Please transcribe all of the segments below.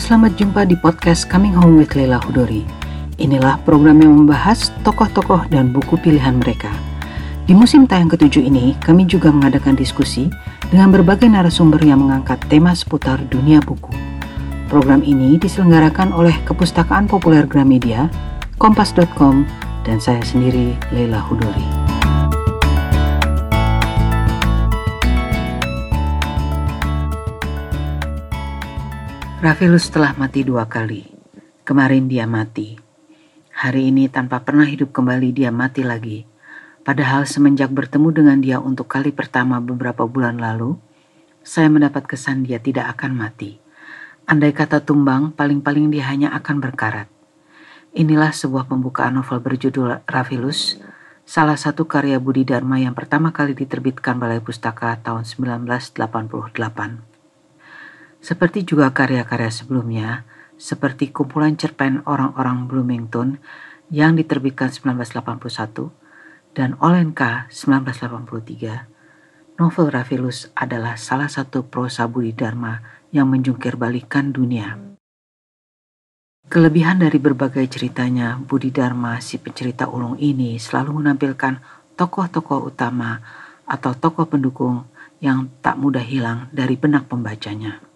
selamat jumpa di podcast Coming Home with Leila Hudori. Inilah program yang membahas tokoh-tokoh dan buku pilihan mereka. Di musim tayang ketujuh ini, kami juga mengadakan diskusi dengan berbagai narasumber yang mengangkat tema seputar dunia buku. Program ini diselenggarakan oleh Kepustakaan Populer Gramedia, Kompas.com, dan saya sendiri, Leila Hudori. Raffilus telah mati dua kali. Kemarin dia mati. Hari ini tanpa pernah hidup kembali dia mati lagi. Padahal semenjak bertemu dengan dia untuk kali pertama beberapa bulan lalu, saya mendapat kesan dia tidak akan mati. Andai kata tumbang, paling-paling dia hanya akan berkarat. Inilah sebuah pembukaan novel berjudul Raffilus, salah satu karya Budi Dharma yang pertama kali diterbitkan Balai Pustaka tahun 1988. Seperti juga karya-karya sebelumnya, seperti kumpulan cerpen orang-orang Bloomington yang diterbitkan 1981 dan Olenka 1983, novel Raffilus adalah salah satu prosa Budi Dharma yang menjungkir balikan dunia. Kelebihan dari berbagai ceritanya, Budi Dharma si pencerita ulung ini selalu menampilkan tokoh-tokoh utama atau tokoh pendukung yang tak mudah hilang dari benak pembacanya.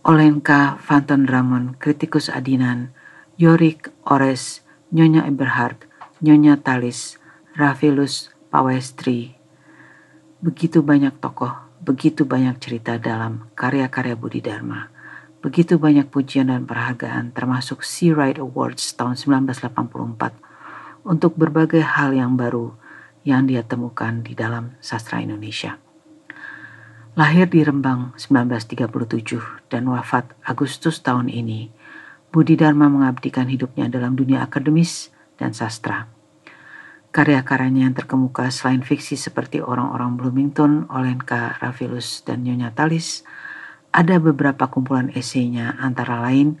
Olenka Van Ramon, kritikus Adinan, Yorik Ores, Nyonya Eberhard, Nyonya Talis, Raffilus Pawestri. Begitu banyak tokoh, begitu banyak cerita dalam karya-karya Budi Dharma. Begitu banyak pujian dan penghargaan termasuk Sea Right Awards tahun 1984 untuk berbagai hal yang baru yang dia temukan di dalam sastra Indonesia. Lahir di Rembang 1937 dan wafat Agustus tahun ini, Budi Dharma mengabdikan hidupnya dalam dunia akademis dan sastra. Karya-karyanya yang terkemuka selain fiksi seperti Orang-orang Bloomington, Olenka, Raffilus, dan Nyonya Talis, ada beberapa kumpulan esainya antara lain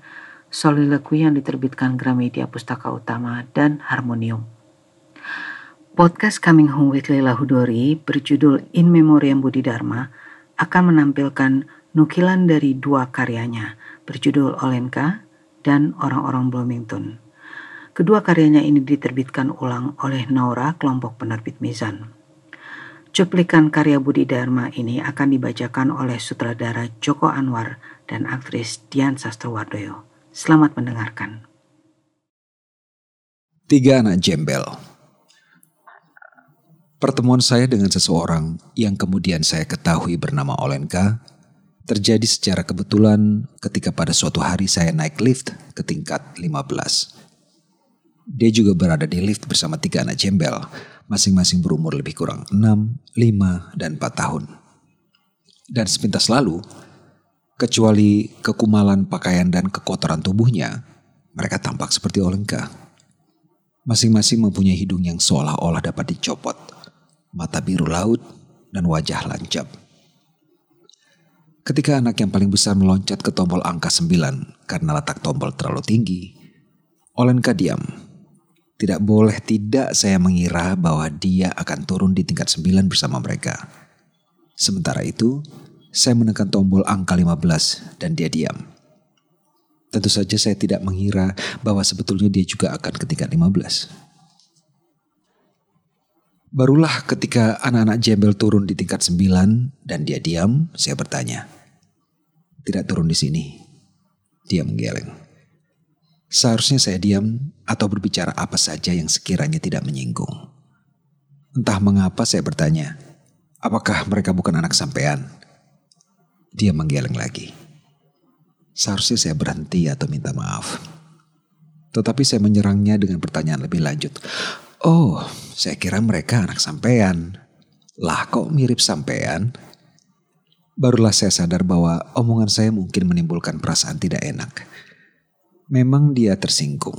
Soliloquy yang diterbitkan Gramedia Pustaka Utama dan Harmonium. Podcast Coming Home with Leila Hudori berjudul In Memoriam Budi Dharma akan menampilkan nukilan dari dua karyanya berjudul Olenka dan Orang-orang Bloomington. Kedua karyanya ini diterbitkan ulang oleh Naura kelompok penerbit Mizan. Cuplikan karya Budi Dharma ini akan dibacakan oleh sutradara Joko Anwar dan aktris Dian Sastrowardoyo. Selamat mendengarkan. Tiga anak jembel Pertemuan saya dengan seseorang yang kemudian saya ketahui bernama Olenka terjadi secara kebetulan ketika pada suatu hari saya naik lift ke tingkat 15. Dia juga berada di lift bersama tiga anak jembel, masing-masing berumur lebih kurang 6, 5, dan 4 tahun. Dan sepintas lalu, kecuali kekumalan pakaian dan kekotoran tubuhnya, mereka tampak seperti Olenka. Masing-masing mempunyai hidung yang seolah-olah dapat dicopot mata biru laut, dan wajah lancap. Ketika anak yang paling besar meloncat ke tombol angka 9 karena letak tombol terlalu tinggi, Olenka diam. Tidak boleh tidak saya mengira bahwa dia akan turun di tingkat 9 bersama mereka. Sementara itu, saya menekan tombol angka 15 dan dia diam. Tentu saja saya tidak mengira bahwa sebetulnya dia juga akan ke tingkat 15. Barulah ketika anak-anak jembel turun di tingkat sembilan dan dia diam, saya bertanya. Tidak turun di sini. Dia menggeleng. Seharusnya saya diam atau berbicara apa saja yang sekiranya tidak menyinggung. Entah mengapa saya bertanya, apakah mereka bukan anak sampean? Dia menggeleng lagi. Seharusnya saya berhenti atau minta maaf. Tetapi saya menyerangnya dengan pertanyaan lebih lanjut. Oh, saya kira mereka anak sampean. Lah kok mirip sampean? Barulah saya sadar bahwa omongan saya mungkin menimbulkan perasaan tidak enak. Memang dia tersinggung.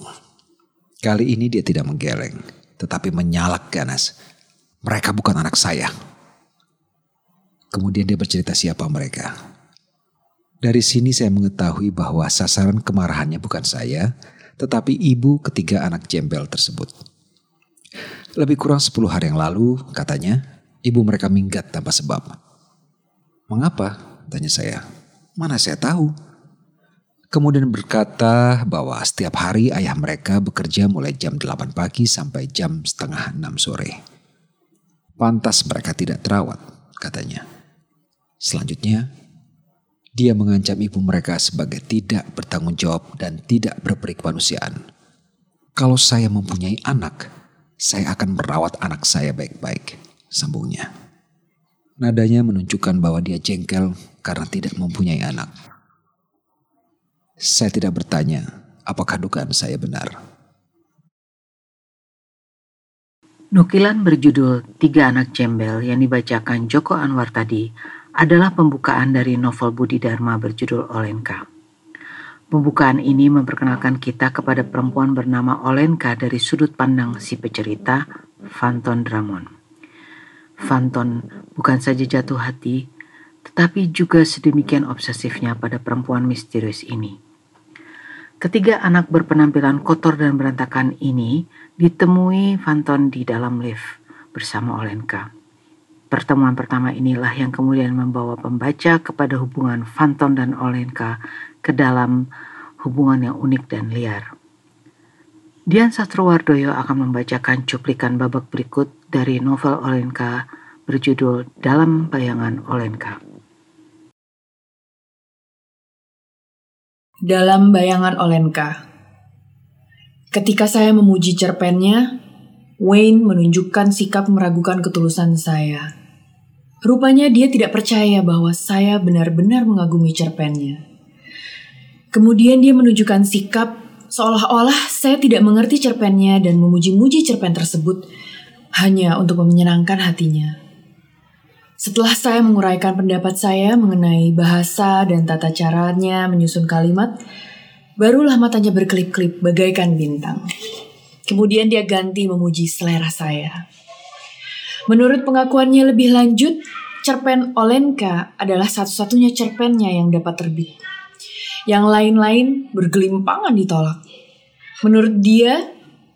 Kali ini dia tidak menggeleng, tetapi menyalak ganas. Mereka bukan anak saya. Kemudian dia bercerita siapa mereka. Dari sini saya mengetahui bahwa sasaran kemarahannya bukan saya, tetapi ibu ketiga anak jembel tersebut. Lebih kurang 10 hari yang lalu, katanya, ibu mereka minggat tanpa sebab. Mengapa? Tanya saya. Mana saya tahu. Kemudian berkata bahwa setiap hari ayah mereka bekerja mulai jam 8 pagi sampai jam setengah 6 sore. Pantas mereka tidak terawat, katanya. Selanjutnya, dia mengancam ibu mereka sebagai tidak bertanggung jawab dan tidak berperi kemanusiaan. Kalau saya mempunyai anak, saya akan merawat anak saya baik-baik, sambungnya. Nadanya menunjukkan bahwa dia jengkel karena tidak mempunyai anak. Saya tidak bertanya apakah dugaan saya benar. Nukilan berjudul Tiga Anak Jembel yang dibacakan Joko Anwar tadi adalah pembukaan dari novel Budi Dharma berjudul Olenka. Pembukaan ini memperkenalkan kita kepada perempuan bernama Olenka dari sudut pandang si pecerita, Fanton Dramon. Fanton bukan saja jatuh hati, tetapi juga sedemikian obsesifnya pada perempuan misterius ini. Ketiga anak berpenampilan kotor dan berantakan ini ditemui Fanton di dalam lift bersama Olenka. Pertemuan pertama inilah yang kemudian membawa pembaca kepada hubungan Fanton dan Olenka ke dalam hubungan yang unik dan liar. Dian Satrowardoyo akan membacakan cuplikan babak berikut dari novel Olenka berjudul Dalam Bayangan Olenka. Dalam Bayangan Olenka Ketika saya memuji cerpennya, Wayne menunjukkan sikap meragukan ketulusan saya. Rupanya dia tidak percaya bahwa saya benar-benar mengagumi cerpennya. Kemudian dia menunjukkan sikap seolah-olah saya tidak mengerti cerpennya dan memuji-muji cerpen tersebut hanya untuk menyenangkan hatinya. Setelah saya menguraikan pendapat saya mengenai bahasa dan tata caranya menyusun kalimat, barulah matanya berkelip-kelip bagaikan bintang. Kemudian dia ganti memuji selera saya. Menurut pengakuannya lebih lanjut, cerpen Olenka adalah satu-satunya cerpennya yang dapat terbit. Yang lain-lain bergelimpangan ditolak. Menurut dia,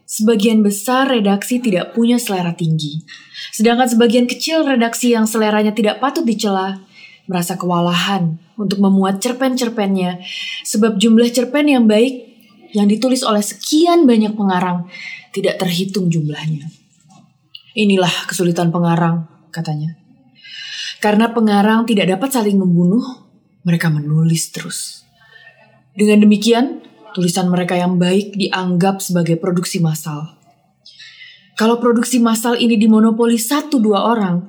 sebagian besar redaksi tidak punya selera tinggi. Sedangkan sebagian kecil redaksi yang seleranya tidak patut dicela merasa kewalahan untuk memuat cerpen-cerpennya sebab jumlah cerpen yang baik yang ditulis oleh sekian banyak pengarang tidak terhitung jumlahnya. Inilah kesulitan pengarang, katanya. Karena pengarang tidak dapat saling membunuh, mereka menulis terus. Dengan demikian, tulisan mereka yang baik dianggap sebagai produksi massal. Kalau produksi massal ini dimonopoli satu dua orang,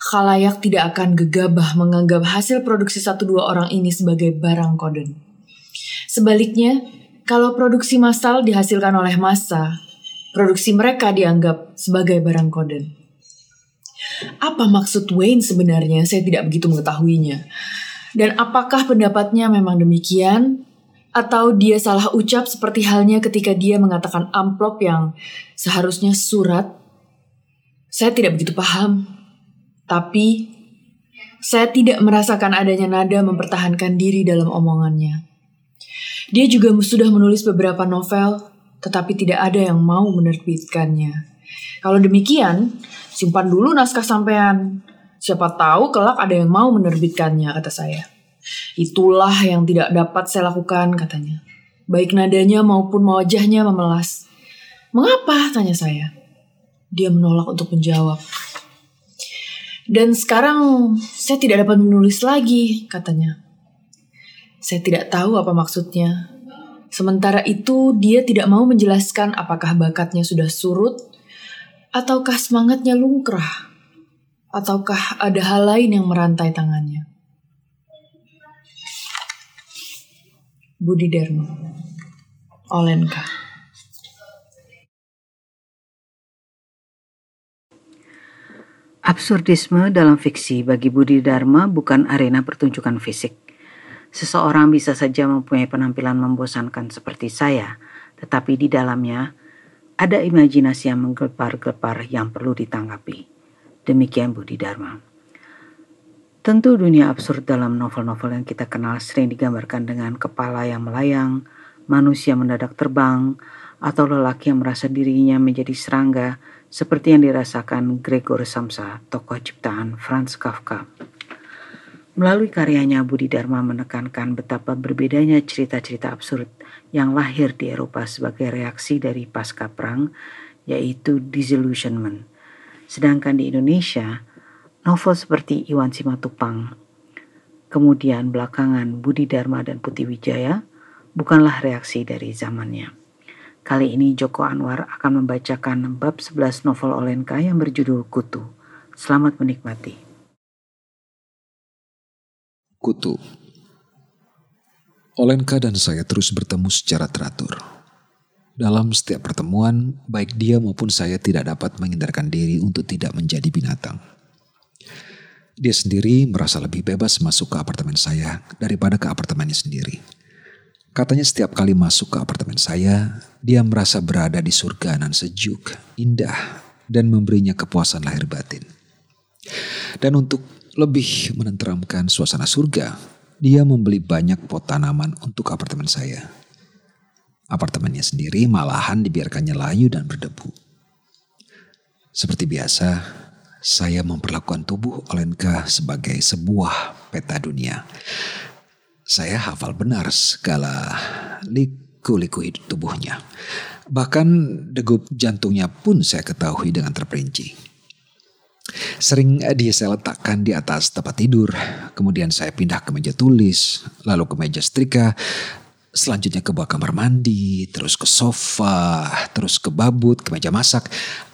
khalayak tidak akan gegabah menganggap hasil produksi satu dua orang ini sebagai barang koden. Sebaliknya, kalau produksi massal dihasilkan oleh massa, produksi mereka dianggap sebagai barang koden. Apa maksud Wayne sebenarnya? Saya tidak begitu mengetahuinya. Dan apakah pendapatnya memang demikian? Atau dia salah ucap seperti halnya ketika dia mengatakan amplop yang seharusnya surat? Saya tidak begitu paham. Tapi saya tidak merasakan adanya nada mempertahankan diri dalam omongannya. Dia juga sudah menulis beberapa novel tetapi tidak ada yang mau menerbitkannya. Kalau demikian, simpan dulu naskah sampean. Siapa tahu kelak ada yang mau menerbitkannya, kata saya. Itulah yang tidak dapat saya lakukan, katanya. Baik nadanya maupun wajahnya memelas. Mengapa? Tanya saya. Dia menolak untuk menjawab. Dan sekarang saya tidak dapat menulis lagi, katanya. Saya tidak tahu apa maksudnya, Sementara itu, dia tidak mau menjelaskan apakah bakatnya sudah surut, ataukah semangatnya lungkrah, ataukah ada hal lain yang merantai tangannya. Budi Dharma Olenka Absurdisme dalam fiksi bagi Budi Dharma bukan arena pertunjukan fisik Seseorang bisa saja mempunyai penampilan membosankan seperti saya, tetapi di dalamnya ada imajinasi yang menggelepar-gelepar yang perlu ditanggapi. Demikian Budi Dharma. Tentu dunia absurd dalam novel-novel yang kita kenal sering digambarkan dengan kepala yang melayang, manusia mendadak terbang, atau lelaki yang merasa dirinya menjadi serangga seperti yang dirasakan Gregor Samsa, tokoh ciptaan Franz Kafka. Melalui karyanya, Budi Dharma menekankan betapa berbedanya cerita-cerita absurd yang lahir di Eropa sebagai reaksi dari pasca perang, yaitu disillusionment. Sedangkan di Indonesia, novel seperti Iwan Simatupang, kemudian belakangan Budi Dharma dan Putih Wijaya, bukanlah reaksi dari zamannya. Kali ini Joko Anwar akan membacakan bab 11 novel Olenka yang berjudul Kutu. Selamat menikmati. Kutu. Olenka dan saya terus bertemu secara teratur. Dalam setiap pertemuan, baik dia maupun saya tidak dapat menghindarkan diri untuk tidak menjadi binatang. Dia sendiri merasa lebih bebas masuk ke apartemen saya daripada ke apartemennya sendiri. Katanya setiap kali masuk ke apartemen saya, dia merasa berada di surga nan sejuk, indah, dan memberinya kepuasan lahir batin. Dan untuk lebih menenteramkan suasana surga, dia membeli banyak pot tanaman untuk apartemen saya. Apartemennya sendiri malahan dibiarkannya layu dan berdebu. Seperti biasa, saya memperlakukan tubuh Olenka sebagai sebuah peta dunia. Saya hafal benar segala liku-liku tubuhnya. Bahkan degup jantungnya pun saya ketahui dengan terperinci. Sering dia saya letakkan di atas tempat tidur. Kemudian saya pindah ke meja tulis, lalu ke meja setrika, selanjutnya ke bawah kamar mandi, terus ke sofa, terus ke babut, ke meja masak,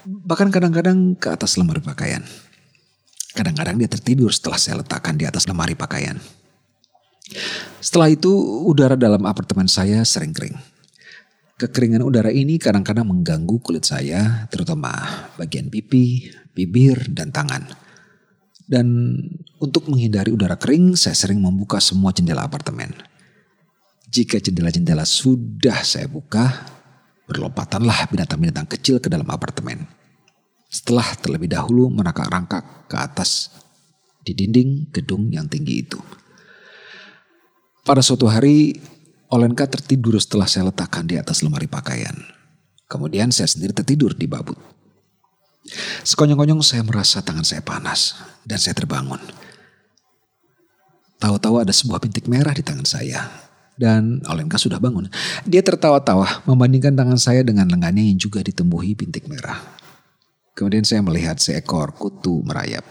bahkan kadang-kadang ke atas lemari pakaian. Kadang-kadang dia tertidur setelah saya letakkan di atas lemari pakaian. Setelah itu udara dalam apartemen saya sering kering. Kekeringan udara ini kadang-kadang mengganggu kulit saya, terutama bagian pipi, bibir, dan tangan. Dan untuk menghindari udara kering, saya sering membuka semua jendela apartemen. Jika jendela-jendela sudah saya buka, berlompatanlah binatang-binatang kecil ke dalam apartemen. Setelah terlebih dahulu merangkak-rangkak ke atas di dinding gedung yang tinggi itu. Pada suatu hari Olenka tertidur setelah saya letakkan di atas lemari pakaian. Kemudian saya sendiri tertidur di babut. Sekonyong-konyong saya merasa tangan saya panas dan saya terbangun. Tahu-tahu ada sebuah bintik merah di tangan saya. Dan Olenka sudah bangun. Dia tertawa-tawa membandingkan tangan saya dengan lengannya yang juga ditembuhi bintik merah. Kemudian saya melihat seekor kutu merayap.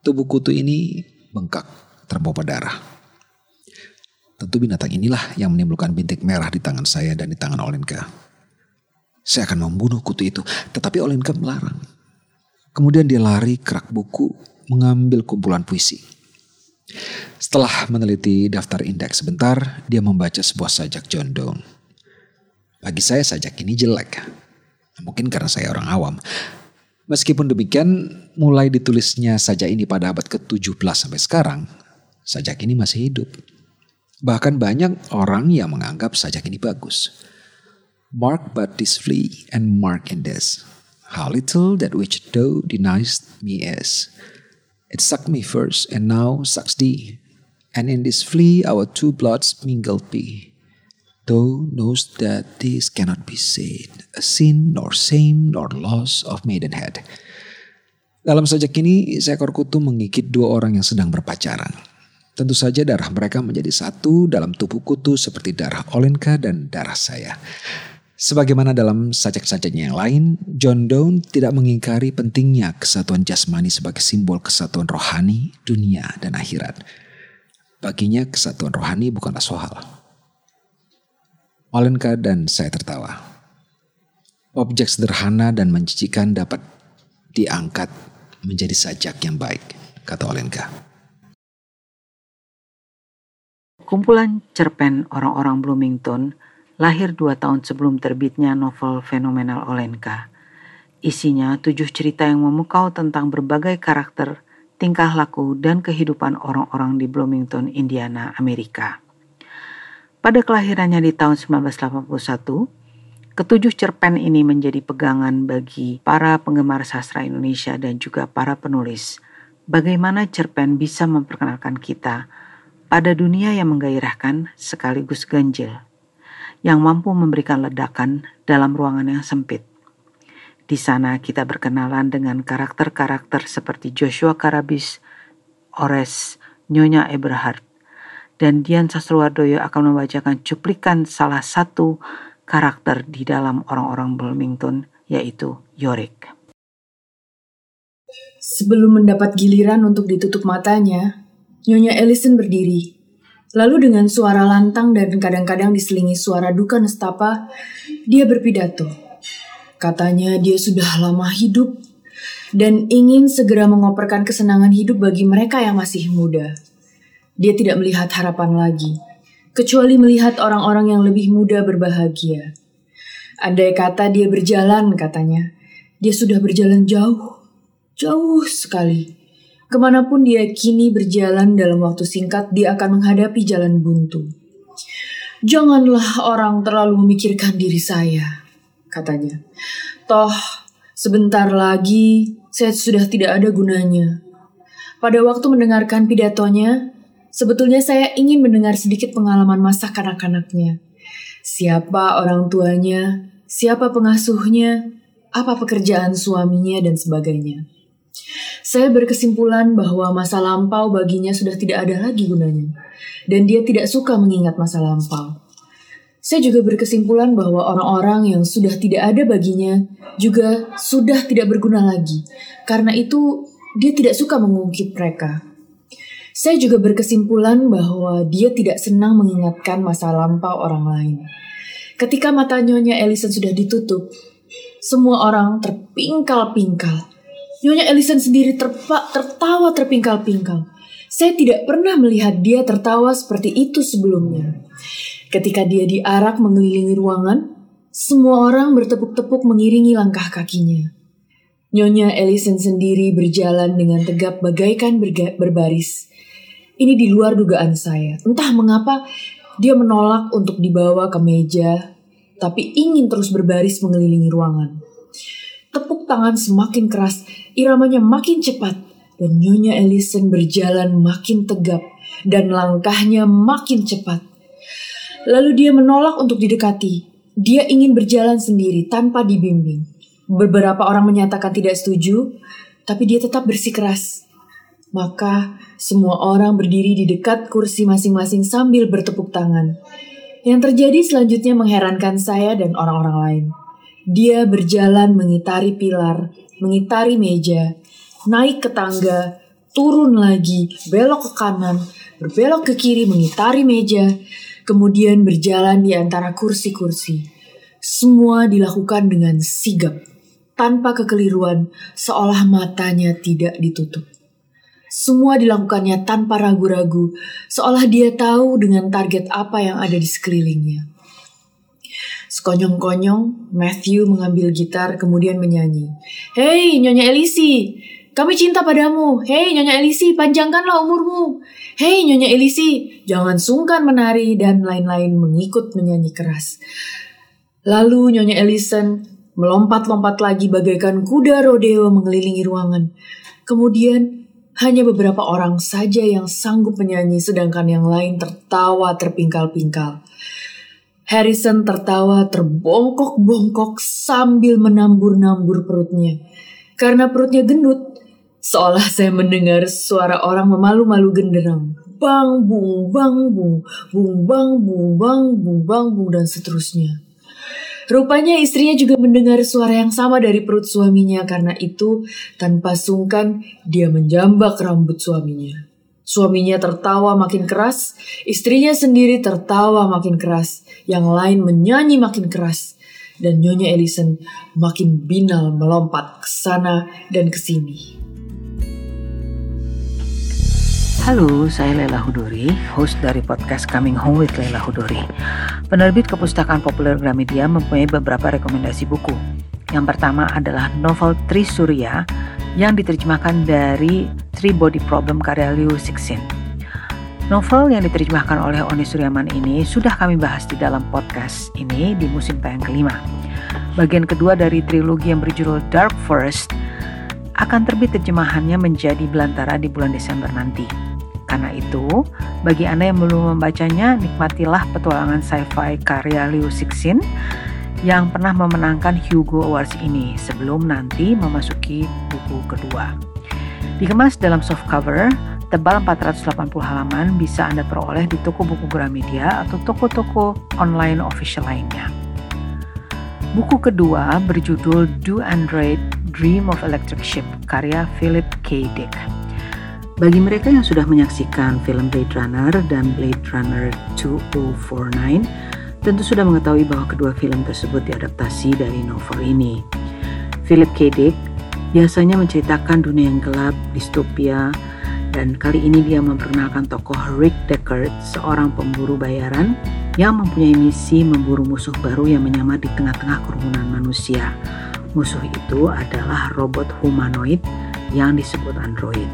Tubuh kutu ini bengkak, terpompa darah. Tentu binatang inilah yang menimbulkan bintik merah di tangan saya dan di tangan Olenka. Saya akan membunuh kutu itu, tetapi Olenka melarang. Kemudian dia lari kerak buku, mengambil kumpulan puisi. Setelah meneliti daftar indeks sebentar, dia membaca sebuah sajak John Donne. Bagi saya sajak ini jelek. Mungkin karena saya orang awam. Meskipun demikian, mulai ditulisnya sajak ini pada abad ke-17 sampai sekarang, sajak ini masih hidup. Bahkan banyak orang yang menganggap sajak ini bagus. Mark this flea and mark in this. How little that which thou denies me is. It sucked me first and now sucks thee. And in this flea our two bloods mingled be. Thou knowest that this cannot be said, a sin nor shame nor loss of maidenhead. Dalam sajak ini, seekor kutu mengikit dua orang yang sedang berpacaran. Tentu saja darah mereka menjadi satu dalam tubuh kutu seperti darah Olenka dan darah saya. Sebagaimana dalam sajak-sajaknya yang lain, John Donne tidak mengingkari pentingnya kesatuan jasmani sebagai simbol kesatuan rohani, dunia, dan akhirat. Baginya kesatuan rohani bukanlah soal. Olenka dan saya tertawa. Objek sederhana dan menjijikan dapat diangkat menjadi sajak yang baik, kata Olenka. Kumpulan cerpen orang-orang Bloomington lahir dua tahun sebelum terbitnya novel fenomenal Olenka. Isinya tujuh cerita yang memukau tentang berbagai karakter, tingkah laku, dan kehidupan orang-orang di Bloomington, Indiana, Amerika. Pada kelahirannya di tahun 1981, ketujuh cerpen ini menjadi pegangan bagi para penggemar sastra Indonesia dan juga para penulis. Bagaimana cerpen bisa memperkenalkan kita pada dunia yang menggairahkan sekaligus ganjil, yang mampu memberikan ledakan dalam ruangan yang sempit. Di sana kita berkenalan dengan karakter-karakter seperti Joshua Karabis, Ores, Nyonya Eberhard. Dan Dian Sastrowardoyo akan membacakan cuplikan salah satu karakter di dalam orang-orang Bloomington, yaitu Yorick. Sebelum mendapat giliran untuk ditutup matanya, Nyonya Ellison berdiri. Lalu dengan suara lantang dan kadang-kadang diselingi suara duka nestapa, dia berpidato. Katanya dia sudah lama hidup dan ingin segera mengoperkan kesenangan hidup bagi mereka yang masih muda. Dia tidak melihat harapan lagi, kecuali melihat orang-orang yang lebih muda berbahagia. Andai kata dia berjalan, katanya, dia sudah berjalan jauh, jauh sekali. Ke mana pun dia kini berjalan dalam waktu singkat, dia akan menghadapi jalan buntu. Janganlah orang terlalu memikirkan diri saya, katanya. Toh, sebentar lagi saya sudah tidak ada gunanya. Pada waktu mendengarkan pidatonya, sebetulnya saya ingin mendengar sedikit pengalaman masa kanak-kanaknya. Siapa orang tuanya, siapa pengasuhnya, apa pekerjaan suaminya, dan sebagainya. Saya berkesimpulan bahwa masa lampau baginya sudah tidak ada lagi gunanya, dan dia tidak suka mengingat masa lampau. Saya juga berkesimpulan bahwa orang-orang yang sudah tidak ada baginya juga sudah tidak berguna lagi. Karena itu, dia tidak suka mengungkit mereka. Saya juga berkesimpulan bahwa dia tidak senang mengingatkan masa lampau orang lain. Ketika mata Nyonya Ellison sudah ditutup, semua orang terpingkal-pingkal. Nyonya Ellison sendiri terpa, tertawa terpingkal-pingkal. Saya tidak pernah melihat dia tertawa seperti itu sebelumnya. Ketika dia diarak mengelilingi ruangan, semua orang bertepuk-tepuk mengiringi langkah kakinya. Nyonya Ellison sendiri berjalan dengan tegap bagaikan berbaris. Ini di luar dugaan saya. Entah mengapa dia menolak untuk dibawa ke meja, tapi ingin terus berbaris mengelilingi ruangan. Tepuk tangan semakin keras, iramanya makin cepat, dan Nyonya Ellison berjalan makin tegap, dan langkahnya makin cepat. Lalu dia menolak untuk didekati. Dia ingin berjalan sendiri tanpa dibimbing. Beberapa orang menyatakan tidak setuju, tapi dia tetap bersikeras. Maka semua orang berdiri di dekat kursi masing-masing sambil bertepuk tangan. Yang terjadi selanjutnya mengherankan saya dan orang-orang lain. Dia berjalan mengitari pilar, mengitari meja, naik ke tangga, turun lagi, belok ke kanan, berbelok ke kiri mengitari meja, kemudian berjalan di antara kursi-kursi. Semua dilakukan dengan sigap, tanpa kekeliruan, seolah matanya tidak ditutup. Semua dilakukannya tanpa ragu-ragu, seolah dia tahu dengan target apa yang ada di sekelilingnya. Sekonyong-konyong, Matthew mengambil gitar kemudian menyanyi. Hei, Nyonya Elisi, kami cinta padamu. Hei Nyonya Elisi, panjangkanlah umurmu. Hei Nyonya Elisi, jangan sungkan menari dan lain-lain mengikut menyanyi keras. Lalu Nyonya Ellison melompat-lompat lagi bagaikan kuda rodeo mengelilingi ruangan. Kemudian hanya beberapa orang saja yang sanggup menyanyi sedangkan yang lain tertawa terpingkal-pingkal. Harrison tertawa terbongkok-bongkok sambil menambur-nambur perutnya. Karena perutnya gendut, Seolah saya mendengar suara orang memalu-malu genderang. Bang, bung, bang, bung, bung, bang, bung, bang, bung, bang, bung, dan seterusnya. Rupanya istrinya juga mendengar suara yang sama dari perut suaminya karena itu tanpa sungkan dia menjambak rambut suaminya. Suaminya tertawa makin keras, istrinya sendiri tertawa makin keras, yang lain menyanyi makin keras, dan Nyonya Ellison makin binal melompat ke sana dan ke sini. Halo, saya Lela Hudori, host dari podcast Coming Home with Lela Hudori. Penerbit Kepustakaan Populer Gramedia mempunyai beberapa rekomendasi buku. Yang pertama adalah novel Tri Surya yang diterjemahkan dari Three Body Problem karya Liu Cixin. Novel yang diterjemahkan oleh Oni Suryaman ini sudah kami bahas di dalam podcast ini di musim tayang kelima. Bagian kedua dari trilogi yang berjudul Dark Forest akan terbit terjemahannya menjadi belantara di bulan Desember nanti. Karena itu, bagi Anda yang belum membacanya, nikmatilah petualangan sci-fi karya Liu Cixin yang pernah memenangkan Hugo Awards ini sebelum nanti memasuki buku kedua. Dikemas dalam soft cover, tebal 480 halaman bisa Anda peroleh di toko buku Gramedia atau toko-toko online official lainnya. Buku kedua berjudul Do Android Dream of Electric Ship karya Philip K. Dick. Bagi mereka yang sudah menyaksikan film Blade Runner dan Blade Runner 2049, tentu sudah mengetahui bahwa kedua film tersebut diadaptasi dari novel ini. Philip K. Dick biasanya menceritakan dunia yang gelap, distopia, dan kali ini dia memperkenalkan tokoh Rick Deckard, seorang pemburu bayaran yang mempunyai misi memburu musuh baru yang menyamar di tengah-tengah kerumunan manusia. Musuh itu adalah robot humanoid yang disebut android.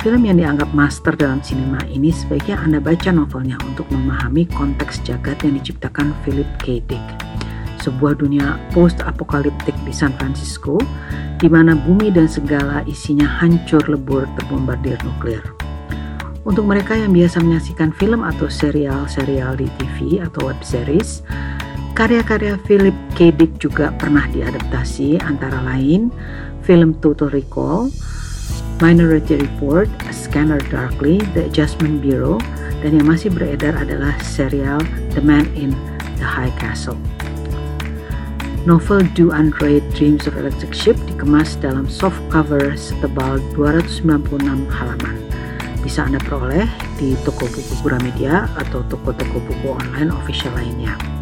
Film yang dianggap master dalam sinema ini sebaiknya Anda baca novelnya untuk memahami konteks jagat yang diciptakan Philip K. Dick. Sebuah dunia post-apokaliptik di San Francisco, di mana bumi dan segala isinya hancur lebur terbombardir nuklir. Untuk mereka yang biasa menyaksikan film atau serial-serial di TV atau web series, karya-karya Philip K. Dick juga pernah diadaptasi antara lain film Total Recall, Minority Report, Scanner Darkly, The Adjustment Bureau, dan yang masih beredar adalah serial The Man in the High Castle. Novel Do Android Dreams of Electric Ship dikemas dalam soft cover setebal 296 halaman. Bisa Anda peroleh di toko buku Gramedia atau toko-toko buku online official lainnya.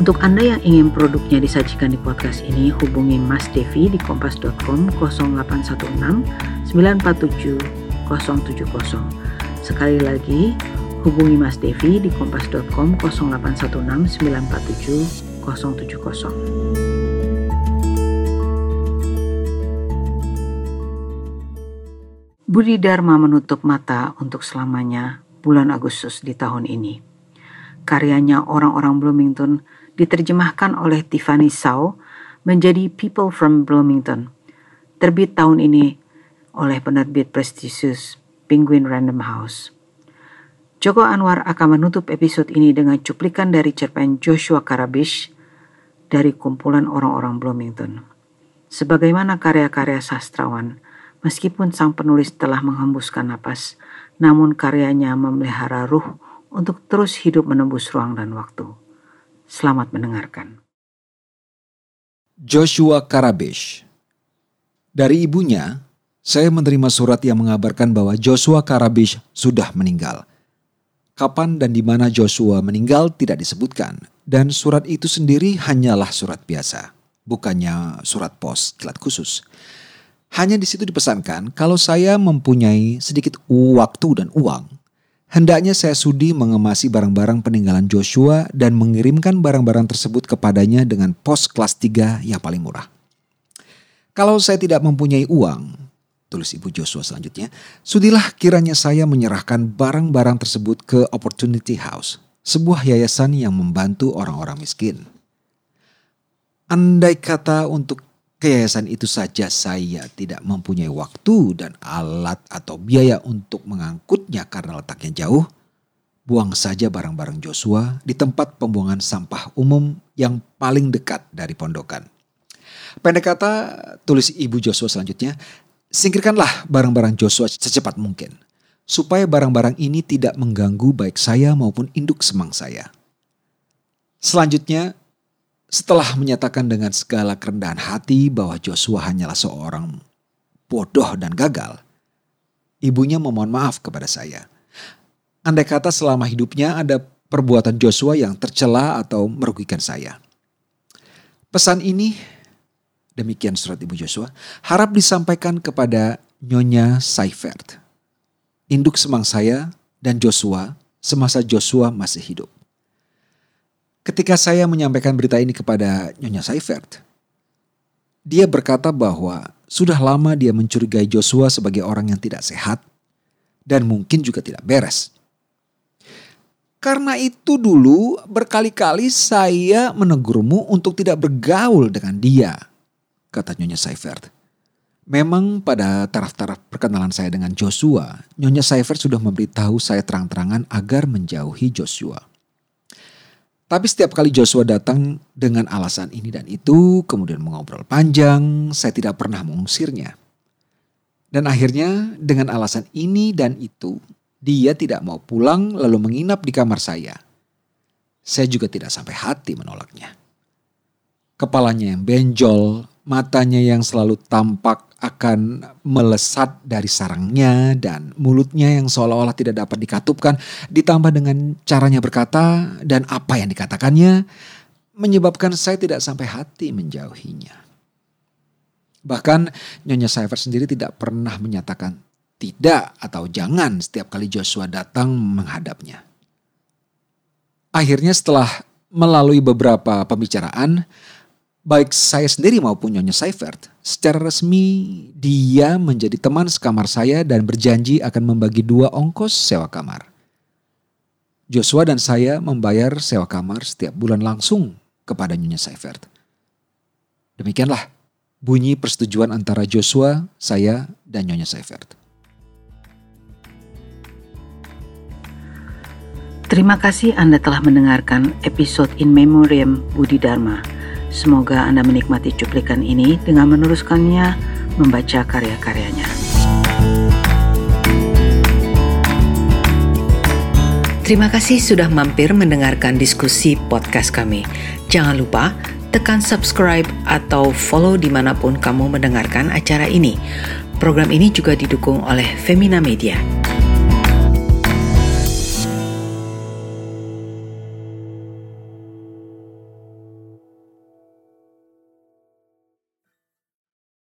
Untuk Anda yang ingin produknya disajikan di podcast ini, hubungi Mas Devi di kompas.com 0816 947 070. Sekali lagi, hubungi Mas Devi di kompas.com 0816 947 070. Budi Dharma menutup mata untuk selamanya bulan Agustus di tahun ini. Karyanya orang-orang Bloomington diterjemahkan oleh Tiffany Sau menjadi People from Bloomington. Terbit tahun ini oleh penerbit prestisius Penguin Random House. Joko Anwar akan menutup episode ini dengan cuplikan dari cerpen Joshua Karabish dari kumpulan orang-orang Bloomington. Sebagaimana karya-karya sastrawan, meskipun sang penulis telah menghembuskan napas, namun karyanya memelihara ruh untuk terus hidup menembus ruang dan waktu. Selamat mendengarkan. Joshua Karabish Dari ibunya, saya menerima surat yang mengabarkan bahwa Joshua Karabish sudah meninggal. Kapan dan di mana Joshua meninggal tidak disebutkan, dan surat itu sendiri hanyalah surat biasa, bukannya surat pos kilat khusus. Hanya di situ dipesankan kalau saya mempunyai sedikit waktu dan uang, hendaknya saya sudi mengemasi barang-barang peninggalan Joshua dan mengirimkan barang-barang tersebut kepadanya dengan pos kelas 3 yang paling murah. Kalau saya tidak mempunyai uang, tulis Ibu Joshua selanjutnya, sudilah kiranya saya menyerahkan barang-barang tersebut ke Opportunity House, sebuah yayasan yang membantu orang-orang miskin. Andai kata untuk ke yayasan itu saja saya tidak mempunyai waktu dan alat atau biaya untuk mengangkutnya karena letaknya jauh, buang saja barang-barang Joshua di tempat pembuangan sampah umum yang paling dekat dari pondokan. Pendek kata, tulis Ibu Joshua selanjutnya, singkirkanlah barang-barang Joshua secepat mungkin, supaya barang-barang ini tidak mengganggu baik saya maupun induk semang saya. Selanjutnya, setelah menyatakan dengan segala kerendahan hati bahwa Joshua hanyalah seorang bodoh dan gagal, ibunya memohon maaf kepada saya. Andai kata selama hidupnya ada perbuatan Joshua yang tercela atau merugikan saya. Pesan ini, demikian surat Ibu Joshua, harap disampaikan kepada Nyonya Seifert, induk semang saya dan Joshua semasa Joshua masih hidup. Ketika saya menyampaikan berita ini kepada Nyonya Seifert, dia berkata bahwa sudah lama dia mencurigai Joshua sebagai orang yang tidak sehat dan mungkin juga tidak beres. Karena itu dulu berkali-kali saya menegurmu untuk tidak bergaul dengan dia, kata Nyonya Seifert. Memang pada taraf-taraf perkenalan saya dengan Joshua, Nyonya Seifert sudah memberitahu saya terang-terangan agar menjauhi Joshua. Tapi setiap kali Joshua datang dengan alasan ini dan itu, kemudian mengobrol panjang, saya tidak pernah mengusirnya. Dan akhirnya dengan alasan ini dan itu, dia tidak mau pulang lalu menginap di kamar saya. Saya juga tidak sampai hati menolaknya. Kepalanya yang benjol, matanya yang selalu tampak akan melesat dari sarangnya dan mulutnya yang seolah-olah tidak dapat dikatupkan ditambah dengan caranya berkata dan apa yang dikatakannya menyebabkan saya tidak sampai hati menjauhinya. Bahkan Nyonya Cypher sendiri tidak pernah menyatakan tidak atau jangan setiap kali Joshua datang menghadapnya. Akhirnya setelah melalui beberapa pembicaraan, baik saya sendiri maupun Nyonya Seifert, secara resmi dia menjadi teman sekamar saya dan berjanji akan membagi dua ongkos sewa kamar. Joshua dan saya membayar sewa kamar setiap bulan langsung kepada Nyonya Seifert. Demikianlah bunyi persetujuan antara Joshua, saya, dan Nyonya Seifert. Terima kasih Anda telah mendengarkan episode In Memoriam Budi Dharma Semoga Anda menikmati cuplikan ini dengan meneruskannya membaca karya-karyanya. Terima kasih sudah mampir mendengarkan diskusi podcast kami. Jangan lupa tekan subscribe atau follow di mana pun kamu mendengarkan acara ini. Program ini juga didukung oleh Femina Media.